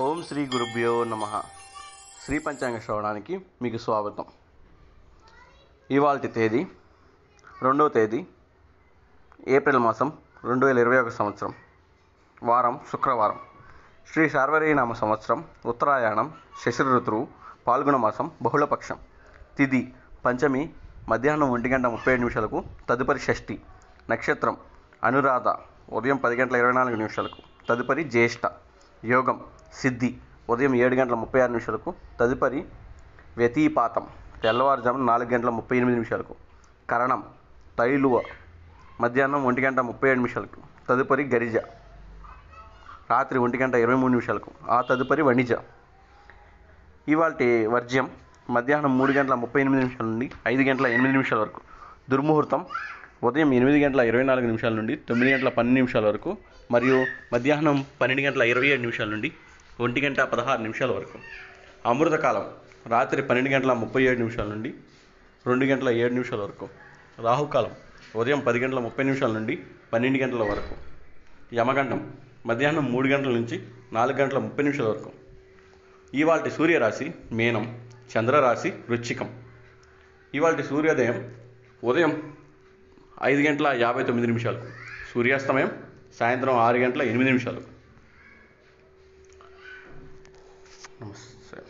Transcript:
ఓం శ్రీ గురుభ్యో నమ. శ్రీ పంచాంగ శ్రవణానికి మీకు స్వాగతం. ఇవాళ తేదీ రెండవ తేదీ ఏప్రిల్ మాసం రెండు వేల ఇరవై ఒక సంవత్సరం. వారం శుక్రవారం. శ్రీ శార్వరీనామ సంవత్సరం ఉత్తరాయణం శశిర ఋతువు పాల్గొన మాసం బహుళపక్షం. తిది పంచమి మధ్యాహ్నం ఒంటి గంట ముప్పై ఏడు నిమిషాలకు తదుపరి షష్ఠి నక్షత్రం అనురాధ ఉదయం పది గంటల ఇరవై నాలుగు నిమిషాలకు తదుపరి జ్యేష్ఠ. యోగం సిద్ధి ఉదయం ఏడు గంటల ముప్పై ఆరు నిమిషాలకు తదుపరి వ్యతిపాతం తెల్లవారుజామున నాలుగు గంటల ముప్పై ఎనిమిది నిమిషాలకు కరణం తైలువ మధ్యాహ్నం ఒంటి గంట ముప్పై ఏడు నిమిషాలకు తదుపరి గరిజ రాత్రి ఒంటి గంట ఇరవై మూడు నిమిషాలకు ఆ తదుపరి వణిజ. ఇవాళ వర్జ్యం మధ్యాహ్నం మూడు గంటల ముప్పై ఎనిమిది నిమిషాల నుండి ఐదు గంటల ఎనిమిది నిమిషాల వరకు. దుర్ముహూర్తం ఉదయం ఎనిమిది గంటల ఇరవై నాలుగు నిమిషాల నుండి తొమ్మిది గంటల పన్నెండు నిమిషాల వరకు మరియు మధ్యాహ్నం పన్నెండు గంటల ఇరవై ఏడు నిమిషాల నుండి ఒంటి గంట పదహారు నిమిషాల వరకు. అమృతకాలం రాత్రి పన్నెండు గంటల ముప్పై ఏడు నిమిషాల నుండి రెండు గంటల ఏడు నిమిషాల వరకు. రాహుకాలం ఉదయం పది గంటల ముప్పై నిమిషాల నుండి పన్నెండు గంటల వరకు. యమగండం మధ్యాహ్నం మూడు గంటల నుంచి నాలుగు గంటల ముప్పై నిమిషాల వరకు. ఇవాళ సూర్యరాశి మీనం చంద్రరాశి వృచ్చికం. ఇవాళ సూర్యోదయం ఉదయం ఐదు గంటల యాభై తొమ్మిది నిమిషాలు. సూర్యాస్తమయం సాయంత్రం ఆరు గంటల ఎనిమిది నిమిషాలు. నమస్తే.